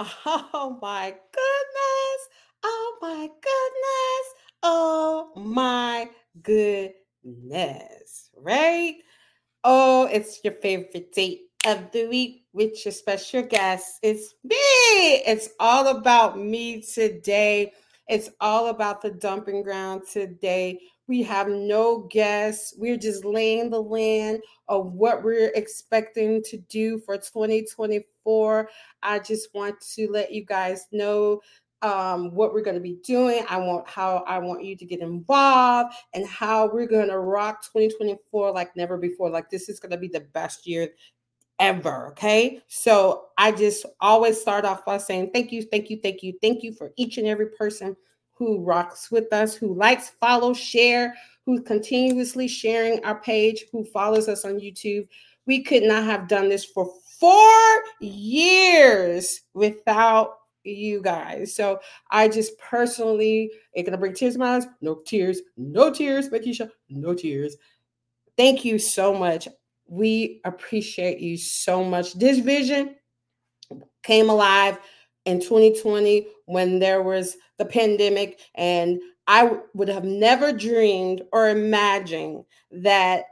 Oh my goodness. Oh my goodness. Oh my goodness. Right? Oh, it's your favorite date of the week with your special guest. It's me. It's all about me today. It's all about the dumping ground today. We have no guests. We're just laying the land of what we're expecting to do for 2024. I just want to let you guys know um, what we're going to be doing. I want how I want you to get involved and how we're going to rock 2024 like never before. Like this is going to be the best year ever. Okay. So I just always start off by saying thank you, thank you, thank you, thank you for each and every person who rocks with us, who likes, follows, share, who's continuously sharing our page, who follows us on YouTube. We could not have done this for four years without you guys. So I just personally, it's gonna bring tears to my eyes. No tears, no tears, Makisha, no tears. Thank you so much. We appreciate you so much. This vision came alive in 2020 when there was the pandemic and I would have never dreamed or imagined that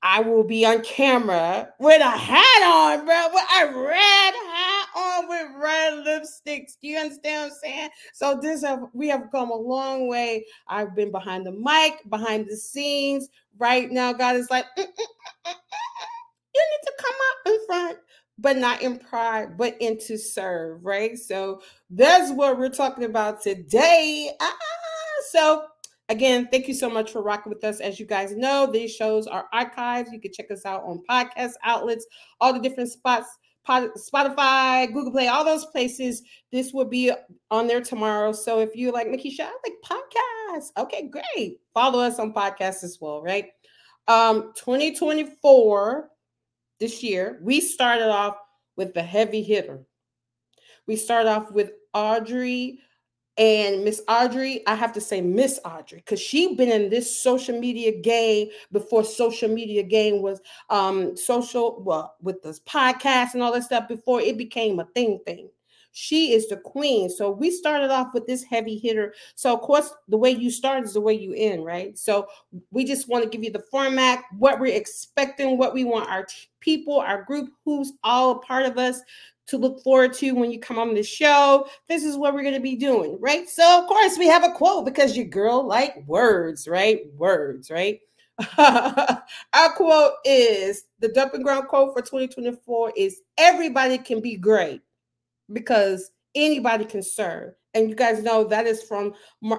I will be on camera with a hat on, bro, with a red hat on with red lipsticks. Do you understand what I'm saying? So this have we have come a long way. I've been behind the mic, behind the scenes. Right now, God is like, mm, mm, mm, you need to come out in front but not in pride, but in to serve, right? So that's what we're talking about today. Ah, so again, thank you so much for rocking with us. As you guys know, these shows are archives. You can check us out on podcast outlets, all the different spots. Spotify, Google Play, all those places. This will be on there tomorrow. So if you like Makisha, I like podcasts. Okay, great. Follow us on podcasts as well, right? Um, 2024 this year, we started off with the heavy hitter. We started off with Audrey and Miss Audrey. I have to say Miss Audrey because she been in this social media game before social media game was um social well with this podcast and all that stuff before it became a thing thing. She is the queen. So we started off with this heavy hitter. So of course, the way you start is the way you end, right? So we just want to give you the format, what we're expecting, what we want our people, our group, who's all a part of us to look forward to when you come on the show. This is what we're going to be doing, right? So, of course, we have a quote because your girl like words, right? Words, right? Our quote is the dumping ground quote for 2024 is everybody can be great because anybody can serve. And you guys know that is from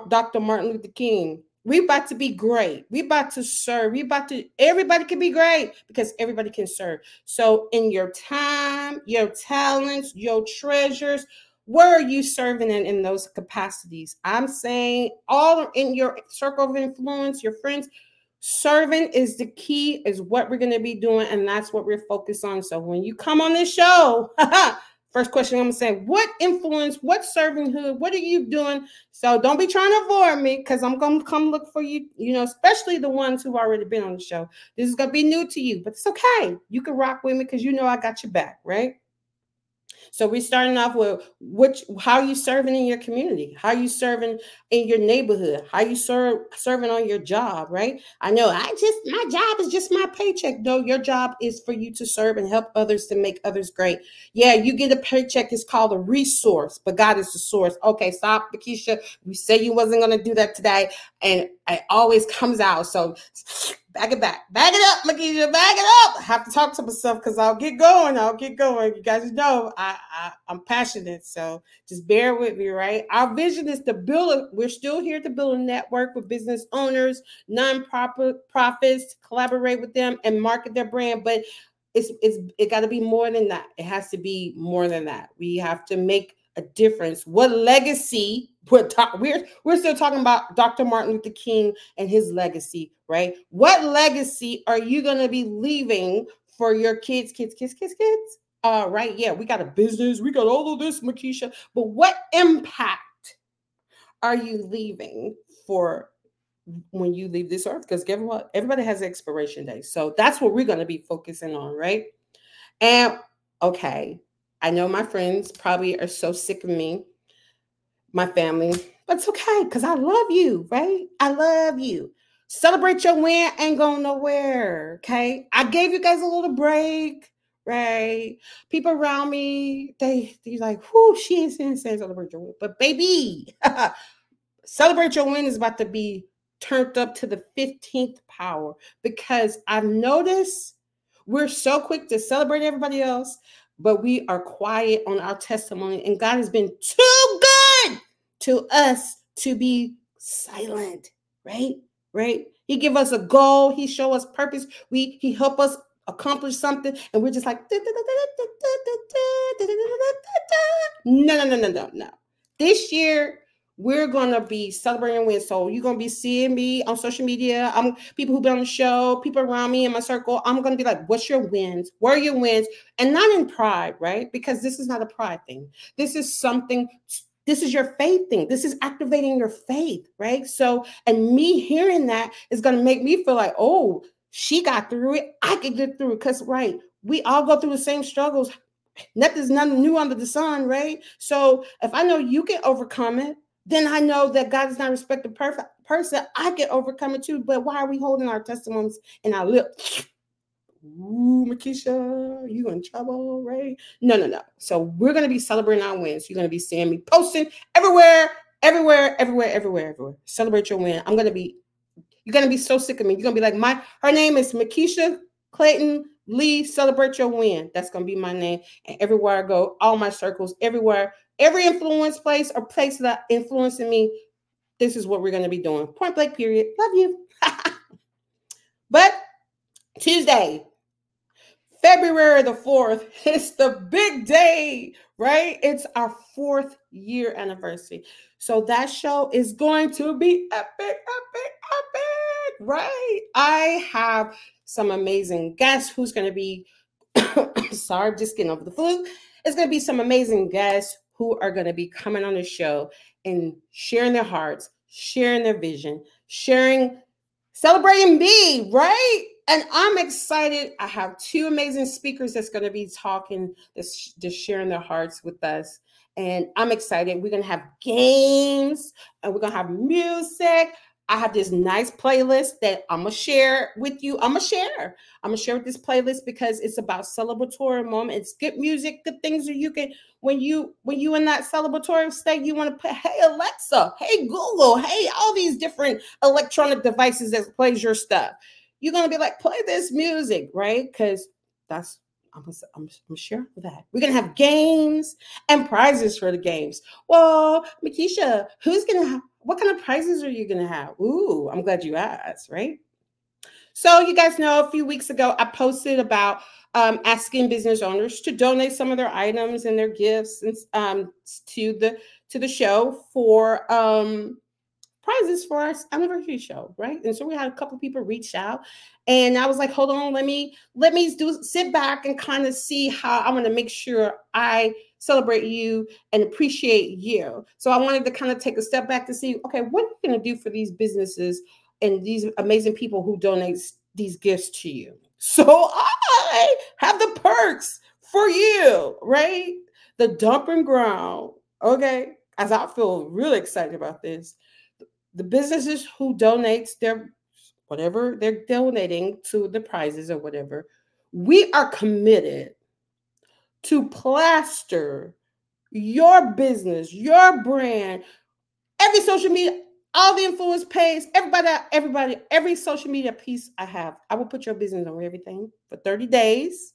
Dr. Martin Luther King. We about to be great. We about to serve. We about to everybody can be great because everybody can serve. So in your time, your talents, your treasures, where are you serving in, in those capacities? I'm saying all in your circle of influence, your friends, serving is the key, is what we're going to be doing, and that's what we're focused on. So when you come on this show, First question I'm gonna say, what influence, what servanthood, what are you doing? So don't be trying to avoid me because I'm gonna come look for you, you know, especially the ones who've already been on the show. This is gonna be new to you, but it's okay. You can rock with me because you know I got your back, right? So we're starting off with which how you serving in your community, how you serving in your neighborhood, how you serve serving on your job, right? I know I just my job is just my paycheck. No, your job is for you to serve and help others to make others great. Yeah, you get a paycheck, it's called a resource, but God is the source. Okay, stop, Makisha. You said you wasn't gonna do that today, and it always comes out. So back it back, back it up, look at you, back it up. I have to talk to myself because I'll get going. I'll get going. You guys know I, I I'm passionate, so just bear with me, right? Our vision is to build. A, we're still here to build a network with business owners, non-profits, collaborate with them and market their brand, but. It's, it's it got to be more than that. It has to be more than that. We have to make a difference. What legacy we're talking we're we're still talking about Dr. Martin Luther King and his legacy, right? What legacy are you going to be leaving for your kids, kids, kids, kids, kids? Uh, right. Yeah, we got a business, we got all of this, Makisha. But what impact are you leaving for when you leave this earth? Because guess what? Everybody has expiration date. So that's what we're going to be focusing on, right? And okay, I know my friends probably are so sick of me, my family, but it's okay because I love you, right? I love you. Celebrate your win, ain't going nowhere. Okay. I gave you guys a little break, right? People around me, they they like, whoo, she ain't saying celebrate your win. But baby, celebrate your win is about to be turned up to the 15th power because I've noticed we're so quick to celebrate everybody else, but we are quiet on our testimony. And God has been too good to us to be silent, right? Right? He give us a goal, he show us purpose, we he help us accomplish something, and we're just like no, no, no, no, no, no. This year we're gonna be celebrating wins. So you're gonna be seeing me on social media. I'm people who've been on the show, people around me in my circle. I'm gonna be like, what's your wins? Where are your wins? And not in pride, right? Because this is not a pride thing. This is something, this is your faith thing. This is activating your faith, right? So, and me hearing that is gonna make me feel like, oh, she got through it. I could get through it. Because right, we all go through the same struggles. Nothing's nothing new under the sun, right? So if I know you can overcome it, then I know that God is not respect the perfect person. I can overcome it too. But why are we holding our testimonies in our lip? Ooh, Makisha, you in trouble, right? No, no, no. So we're gonna be celebrating our wins. You're gonna be seeing me posting everywhere, everywhere, everywhere, everywhere, everywhere. Celebrate your win. I'm gonna be. You're gonna be so sick of me. You're gonna be like, my her name is Makisha Clayton Lee. Celebrate your win. That's gonna be my name. And everywhere I go, all my circles, everywhere every influence place or place that influencing me, this is what we're going to be doing. Point blank, period. Love you. but Tuesday, February the 4th, it's the big day, right? It's our fourth year anniversary. So that show is going to be epic, epic, epic, right? I have some amazing guests who's going to be, sorry, just getting over the flu. It's going to be some amazing guests who are going to be coming on the show and sharing their hearts, sharing their vision, sharing, celebrating me, right? And I'm excited. I have two amazing speakers that's going to be talking, just sharing their hearts with us. And I'm excited. We're going to have games and we're going to have music. I have this nice playlist that I'm gonna share with you. I'm gonna share. I'm gonna share with this playlist because it's about celebratory moment. It's good music, good things that you can when you when you in that celebratory state, you want to put, hey Alexa, hey Google, hey, all these different electronic devices that plays your stuff. You're gonna be like, play this music, right? Because that's I'm, I'm, I'm sure of that. We're gonna have games and prizes for the games. Well, Makisha, who's gonna what kind of prizes are you going to have? Ooh, I'm glad you asked, right? So, you guys know a few weeks ago, I posted about um, asking business owners to donate some of their items and their gifts and, um, to the to the show for um, prizes for our anniversary show, right? And so we had a couple people reach out, and I was like, "Hold on, let me let me do sit back and kind of see how I'm going to make sure I celebrate you and appreciate you." So I wanted to kind of take a step back to see, okay, what are you going to do for these businesses and these amazing people who donate these gifts to you? So I have the perks for you, right? The dumping ground, okay? As I feel really excited about this the businesses who donates their whatever they're donating to the prizes or whatever, we are committed to plaster your business, your brand, every social media, all the influence pays, everybody, everybody, every social media piece I have, I will put your business on everything for 30 days.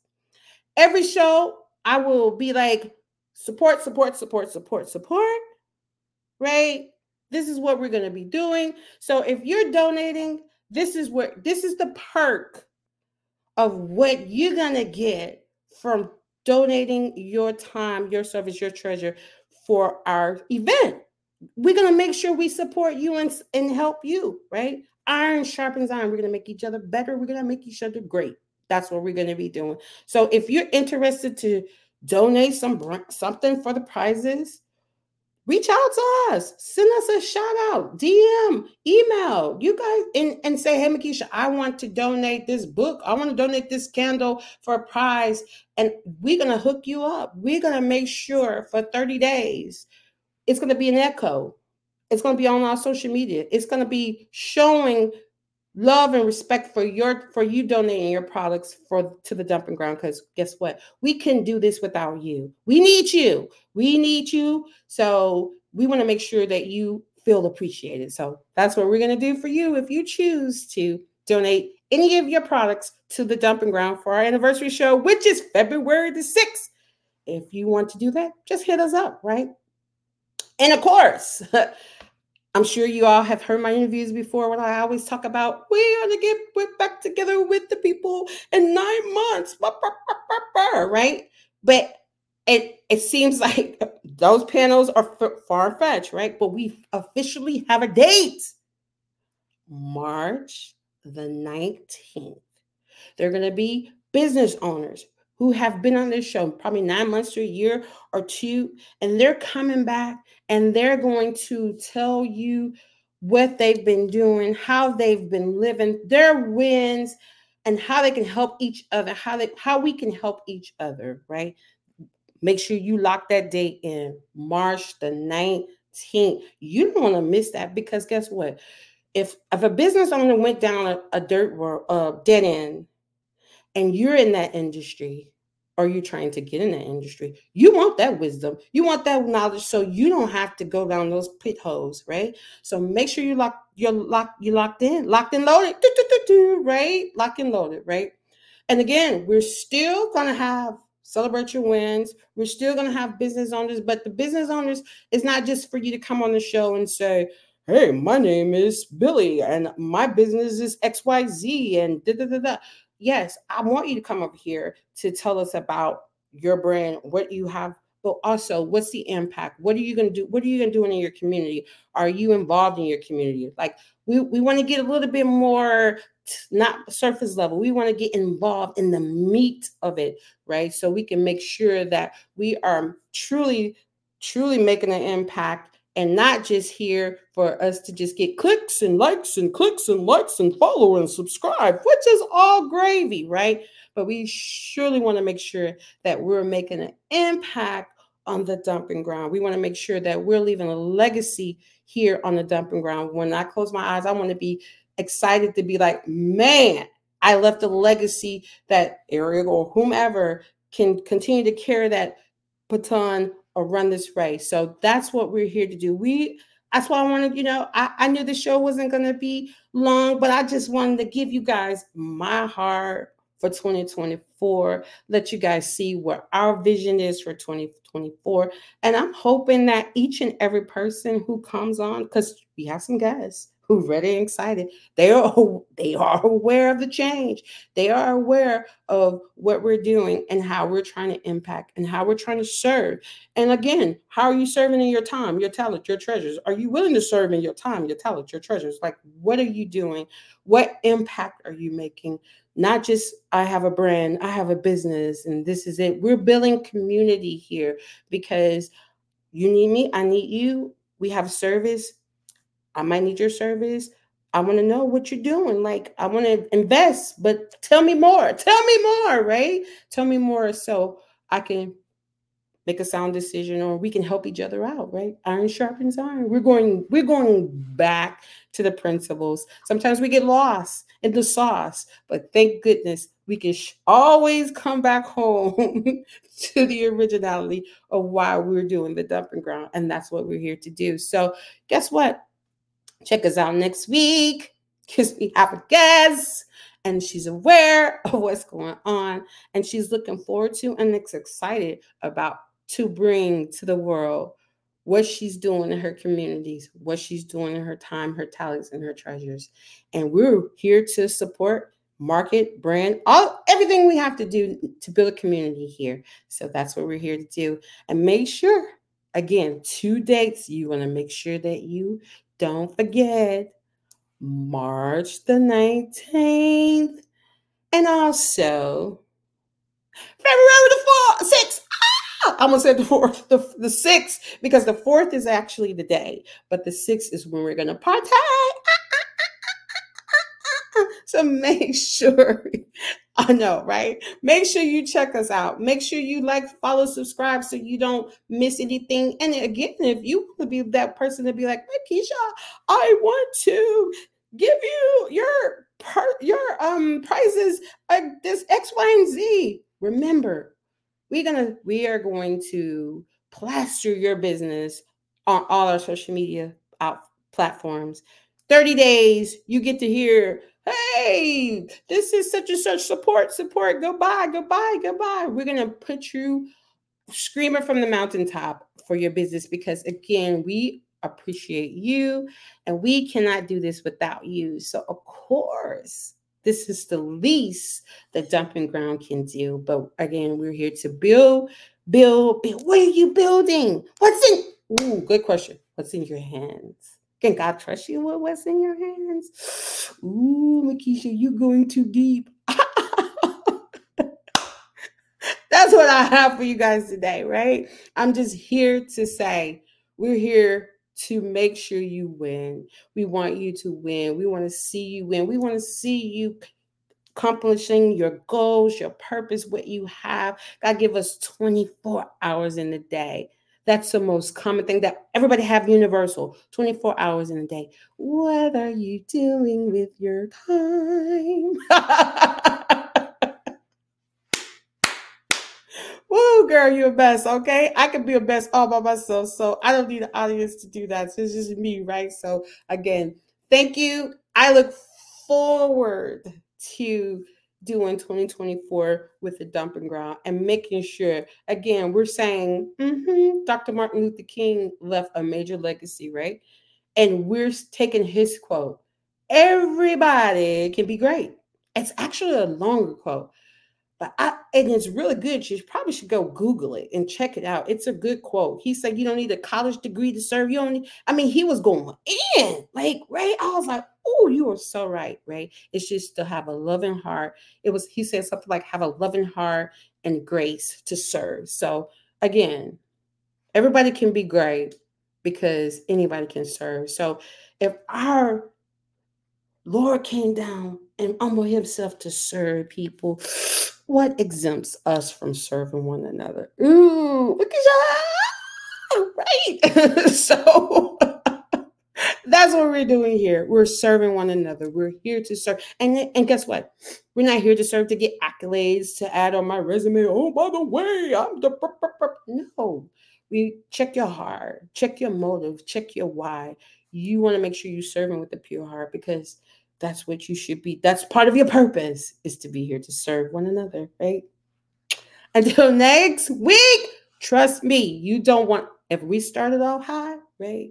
Every show, I will be like, support, support, support, support, support, right? This is what we're going to be doing. So if you're donating, this is what this is the perk of what you're going to get from donating your time, your service, your treasure for our event. We're going to make sure we support you and, and help you, right? Iron sharpens iron. We're going to make each other better. We're going to make each other great. That's what we're going to be doing. So if you're interested to donate some something for the prizes, reach out to us, send us a shout out, DM, email, you guys, and, and say, hey, Makisha, I want to donate this book. I want to donate this candle for a prize. And we're going to hook you up. We're going to make sure for 30 days, it's going to be an echo. It's going to be on our social media. It's going to be showing love and respect for your for you donating your products for to the dumping ground because guess what? We can do this without you. We need you. We need you. So we want to make sure that you feel appreciated. So that's what we're going to do for you if you choose to donate any of your products to the dumping ground for our anniversary show which is february the 6th if you want to do that just hit us up right? And of course I'm sure you all have heard my interviews before when I always talk about we are to get back together with the people in nine months, right? But it it seems like those panels are far fetched, right? But we officially have a date, March the 19th. They're going to be business owners who have been on this show probably nine months to a year or two, and they're coming back and they're going to tell you what they've been doing, how they've been living, their wins, and how they can help each other, how they how we can help each other, right? Make sure you lock that date in March the 19th. You don't want to miss that because guess what? If if a business owner went down a, a dirt road, a dead end, and you're in that industry, or you're trying to get in that industry? You want that wisdom. You want that knowledge so you don't have to go down those pit holes, right? So make sure you lock you're locked you locked in, locked and loaded, do, do, do, right? Locked and loaded, right? And again, we're still gonna have celebrate your wins. We're still gonna have business owners, but the business owners is not just for you to come on the show and say, Hey, my name is Billy and my business is XYZ and da da da da yes, I want you to come over here to tell us about your brand, what you have, but also what's the impact? What are you going to do? What are you going to do in your community? Are you involved in your community? Like we, we want to get a little bit more not surface level. We want to get involved in the meat of it, right? So we can make sure that we are truly, truly making an impact and not just here for us to just get clicks and likes and clicks and likes and follow and subscribe, which is all gravy, right? But we surely want to make sure that we're making an impact on the dumping ground. We want to make sure that we're leaving a legacy here on the dumping ground. When I close my eyes, I want to be excited to be like, man, I left a legacy that Ariel or whomever can continue to carry that baton or run this race. So that's what we're here to do. We that's why I wanted, you know, I, I knew the show wasn't gonna be long, but I just wanted to give you guys my heart for 2024, let you guys see what our vision is for 2024. And I'm hoping that each and every person who comes on, because we have some guests who ready and excited. They are they are aware of the change. They are aware of what we're doing and how we're trying to impact and how we're trying to serve. And again, how are you serving in your time, your talent, your treasures? Are you willing to serve in your time, your talent, your treasures? Like what are you doing? What impact are you making? Not just I have a brand, I have a business and this is it. We're building community here because you need me, I need you. We have service I might need your service. I want to know what you're doing. Like, I want to invest, but tell me more. Tell me more, right? Tell me more so I can make a sound decision or we can help each other out, right? Iron sharpens iron. We're going, we're going back to the principles. Sometimes we get lost in the sauce, but thank goodness we can sh- always come back home to the originality of why we're doing the dumping ground. And that's what we're here to do. So, guess what? Check us out next week because we have a guest and she's aware of what's going on and she's looking forward to and excited about to bring to the world what she's doing in her communities, what she's doing in her time, her talents, and her treasures. And we're here to support, market, brand, all everything we have to do to build a community here. So that's what we're here to do. And make sure, again, two dates. You want to make sure that you don't forget March the 19th and also February the 4th, 6th. I almost said the fourth, the, the sixth, because the fourth is actually the day, but the sixth is when we're gonna party. so make sure I know, right? Make sure you check us out. Make sure you like, follow, subscribe so you don't miss anything. And again, if you want to be that person to be like, Keisha, I want to give you your per, your um prizes like this X, Y, and Z. Remember, we're gonna we are going to plaster your business on all our social media out platforms. 30 days, you get to hear, hey, this is such and such support, support, goodbye, goodbye, goodbye. We're gonna put you screaming from the mountaintop for your business because again, we appreciate you and we cannot do this without you. So of course, this is the least the dumping ground can do. But again, we're here to build, build, build. What are you building? What's in? Ooh, good question. What's in your hands? Can God trust you with what's in your hands? Ooh, Makisha, you going too deep. That's what I have for you guys today, right? I'm just here to say we're here to make sure you win. We want you to win. We want to see you win. We want to see you accomplishing your goals, your purpose, what you have. God give us 24 hours in the day. That's the most common thing that everybody have universal 24 hours in a day. What are you doing with your time? Woo, girl, you're a best. Okay. I can be a best all by myself. So I don't need an audience to do that. So it's just me, right? So again, thank you. I look forward to doing 2024 with the dumping ground and making sure again we're saying mm-hmm, dr martin luther king left a major legacy right and we're taking his quote everybody can be great it's actually a longer quote but I, and it's really good. You probably should go Google it and check it out. It's a good quote. He said, "You don't need a college degree to serve. You only." I mean, he was going in, like, right? I was like, "Oh, you are so right, right?" It's just to have a loving heart. It was. He said something like, "Have a loving heart and grace to serve." So again, everybody can be great because anybody can serve. So if our Lord came down and humbled himself to serve people what exempts us from serving one another? Ooh, look at y'all. Right. so that's what we're doing here. We're serving one another. We're here to serve. And, and guess what? We're not here to serve to get accolades to add on my resume. Oh, by the way, I'm the. No. We check your heart, check your motive, check your why. You want to make sure you're serving with a pure heart because that's what you should be. That's part of your purpose is to be here to serve one another, right? Until next week, trust me, you don't want, if we started off high, right?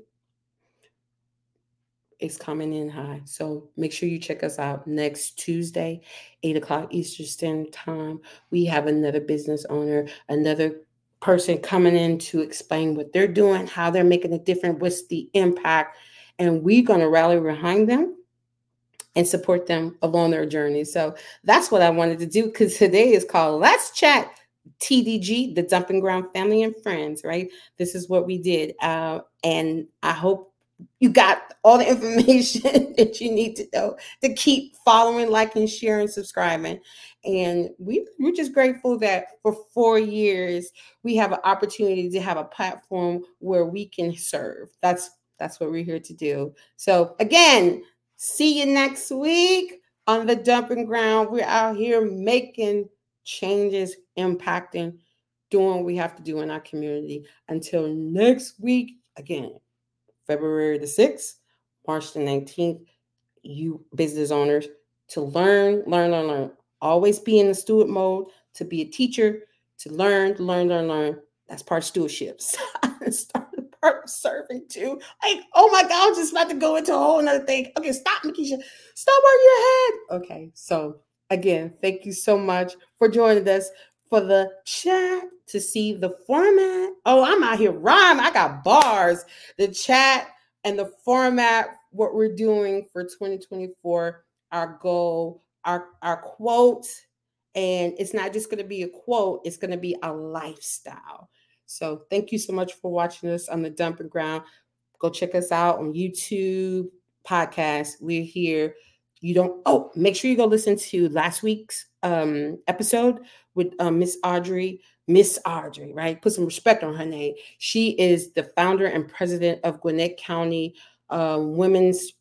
It's coming in high. So make sure you check us out next Tuesday, 8 o'clock Eastern Standard Time. We have another business owner, another person coming in to explain what they're doing, how they're making a difference, what's the impact. And we're going to rally behind them and support them along their journey. So that's what I wanted to do because today is called Let's Chat TDG, the Dumping Ground Family and Friends, right? This is what we did. Uh, and I hope you got all the information that you need to know to keep following, liking, sharing, subscribing. And we, we're just grateful that for four years we have an opportunity to have a platform where we can serve. That's that's what we're here to do. So again, See you next week on the dumping ground. We're out here making changes, impacting, doing what we have to do in our community. Until next week, again, February the 6th, March the 19th, you business owners to learn, learn, learn, learn. Always be in the steward mode, to be a teacher, to learn, learn, learn, learn. That's part of stewardship. Start serving too. Like, oh my God, I'm just about to go into a whole nother thing. Okay, stop, Makisha. Stop on your head. Okay, so again, thank you so much for joining us for the chat to see the format. Oh, I'm out here rhyme. I got bars. The chat and the format, what we're doing for 2024, our goal, our, our quote. And it's not just going to be a quote, it's going to be a lifestyle So thank you so much for watching us on the dumping ground. Go check us out on YouTube podcast. We're here. You don't oh, make sure you go listen to last week's um episode with um, Miss Audrey. Miss Audrey, right? Put some respect on her name. She is the founder and president of Gwinnett County uh, Women's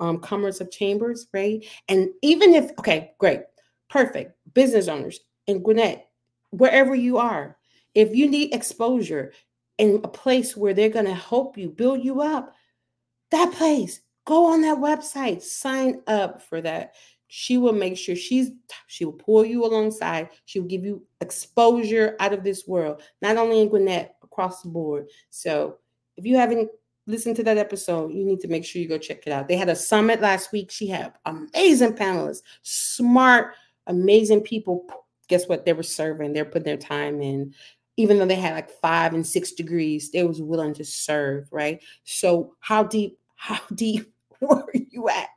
um, Commerce of Chambers, right? And even if, okay, great, perfect. Business owners in Gwinnett, wherever you are, if you need exposure in a place where they're going to help you, build you up, that place, go on that website, sign up for that. She will make sure she's she will pull you alongside. She will give you exposure out of this world, not only in Gwinnett, across the board. So if you haven't listened to that episode. You need to make sure you go check it out. They had a summit last week. She had amazing panelists, smart, amazing people. Guess what? They were serving. They're putting their time in. Even though they had like five and six degrees, they was willing to serve, right? So how deep, how deep were you at?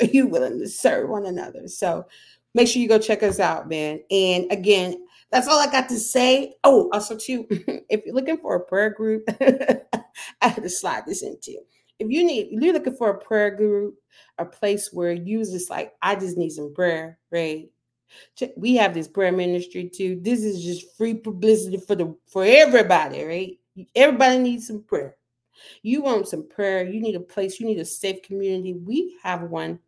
Are you willing to serve one another? So make sure you go check us out, man. And again, that's all I got to say. Oh, also too, if you're looking for a prayer group, I had to slide this into. If you need, if you're looking for a prayer group, a place where you just like, I just need some prayer, right? We have this prayer ministry too. This is just free publicity for the for everybody, right? Everybody needs some prayer. You want some prayer, you need a place, you need a safe community. We have one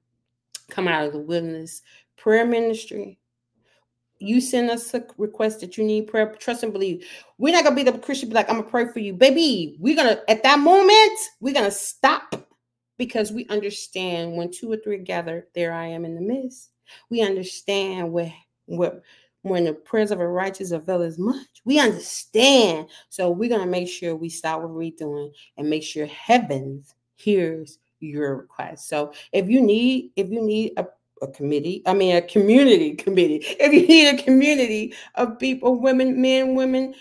coming out of the wilderness prayer ministry you send us a request that you need prayer, trust and believe. We're not gonna be the Christian be like, I'm gonna pray for you, baby. We're gonna at that moment, we're gonna stop because we understand when two or three gather, there I am in the midst. We understand where what when the prayers of a righteous avail as much. We understand. So we're gonna make sure we stop what we're doing and make sure heavens hears your request. So if you need, if you need a a committee, I mean, a community committee. If you need a community of people, women, men, women,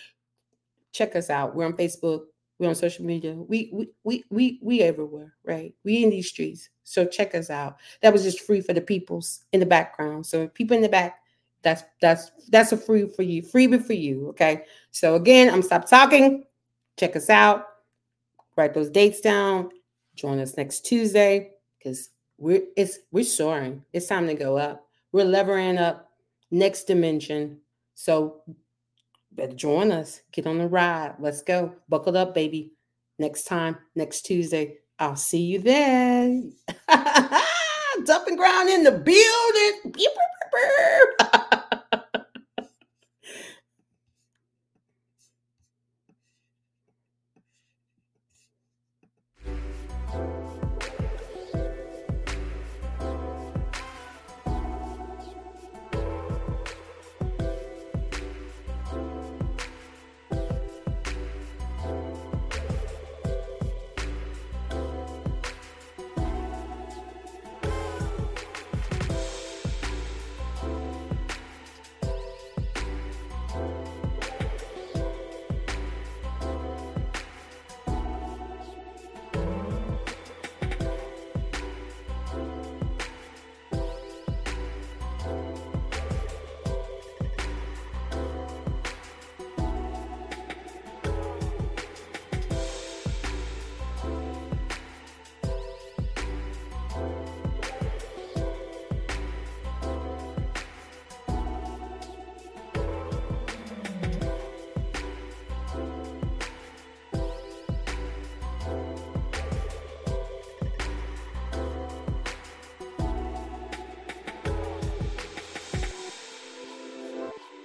check us out. We're on Facebook. We're on social media. We we we we we everywhere, right? We in these streets. So check us out. That was just free for the peoples in the background. So people in the back, that's that's that's a free for you, freebie for you. Okay. So again, I'm stop talking. Check us out. Write those dates down. Join us next Tuesday because we're it's we're soaring. It's time to go up. We're levering up next dimension. So better join us. Get on the ride. Let's go. Buckle up, baby. Next time, next Tuesday. I'll see you then. Dumping ground in the building.